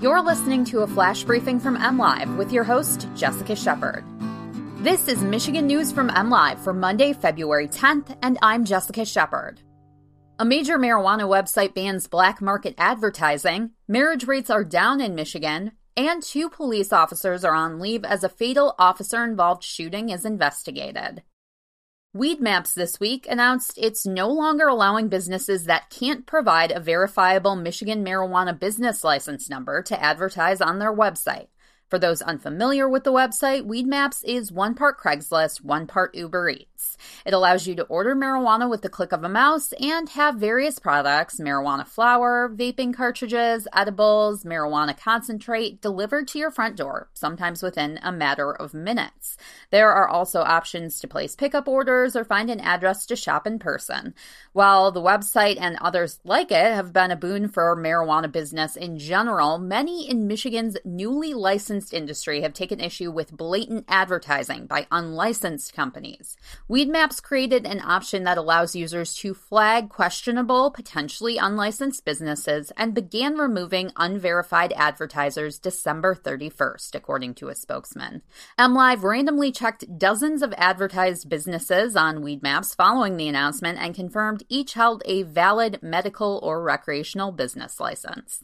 You're listening to a flash briefing from MLive with your host, Jessica Shepard. This is Michigan News from MLive for Monday, February 10th, and I'm Jessica Shepard. A major marijuana website bans black market advertising, marriage rates are down in Michigan, and two police officers are on leave as a fatal officer involved shooting is investigated. Weedmaps this week announced it's no longer allowing businesses that can't provide a verifiable Michigan marijuana business license number to advertise on their website. For those unfamiliar with the website, Weedmaps is one part Craigslist, one part Uber Eats. It allows you to order marijuana with the click of a mouse and have various products marijuana flower, vaping cartridges, edibles, marijuana concentrate delivered to your front door, sometimes within a matter of minutes. There are also options to place pickup orders or find an address to shop in person. While the website and others like it have been a boon for marijuana business in general, many in Michigan's newly licensed licensed industry have taken issue with blatant advertising by unlicensed companies. Weedmaps created an option that allows users to flag questionable, potentially unlicensed businesses and began removing unverified advertisers December 31st, according to a spokesman. MLive randomly checked dozens of advertised businesses on Weedmaps following the announcement and confirmed each held a valid medical or recreational business license.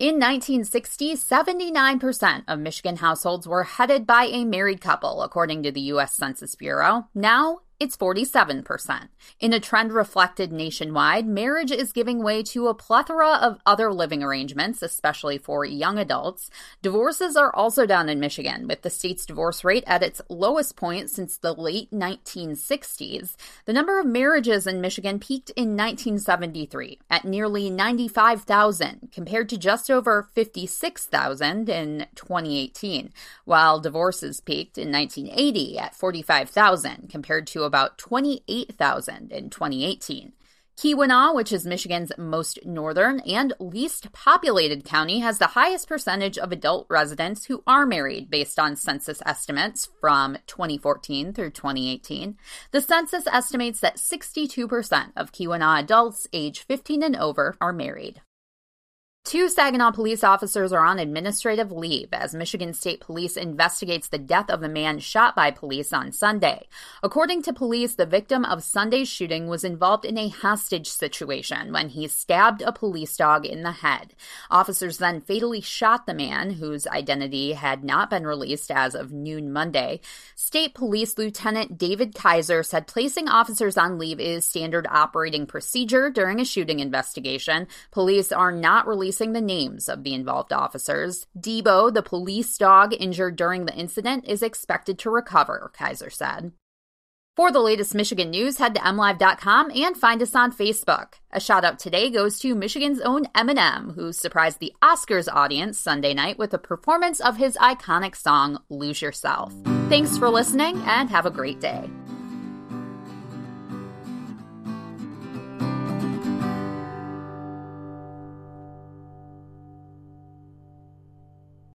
In 1960, 79% of Michigan households were headed by a married couple, according to the U.S. Census Bureau. Now, it's 47%. In a trend reflected nationwide, marriage is giving way to a plethora of other living arrangements, especially for young adults. Divorces are also down in Michigan, with the state's divorce rate at its lowest point since the late 1960s. The number of marriages in Michigan peaked in 1973 at nearly 95,000, compared to just over 56,000 in 2018, while divorces peaked in 1980 at 45,000, compared to about 28,000 in 2018. Keweenaw, which is Michigan's most northern and least populated county, has the highest percentage of adult residents who are married based on census estimates from 2014 through 2018. The census estimates that 62% of Keweenaw adults age 15 and over are married. Two Saginaw police officers are on administrative leave as Michigan State Police investigates the death of a man shot by police on Sunday. According to police, the victim of Sunday's shooting was involved in a hostage situation when he stabbed a police dog in the head. Officers then fatally shot the man, whose identity had not been released as of noon Monday. State Police Lieutenant David Kaiser said placing officers on leave is standard operating procedure during a shooting investigation. Police are not releasing releasing the names of the involved officers. Debo, the police dog injured during the incident, is expected to recover, Kaiser said. For the latest Michigan news, head to mlive.com and find us on Facebook. A shout out today goes to Michigan's own Eminem, who surprised the Oscars audience Sunday night with a performance of his iconic song, Lose Yourself. Thanks for listening and have a great day.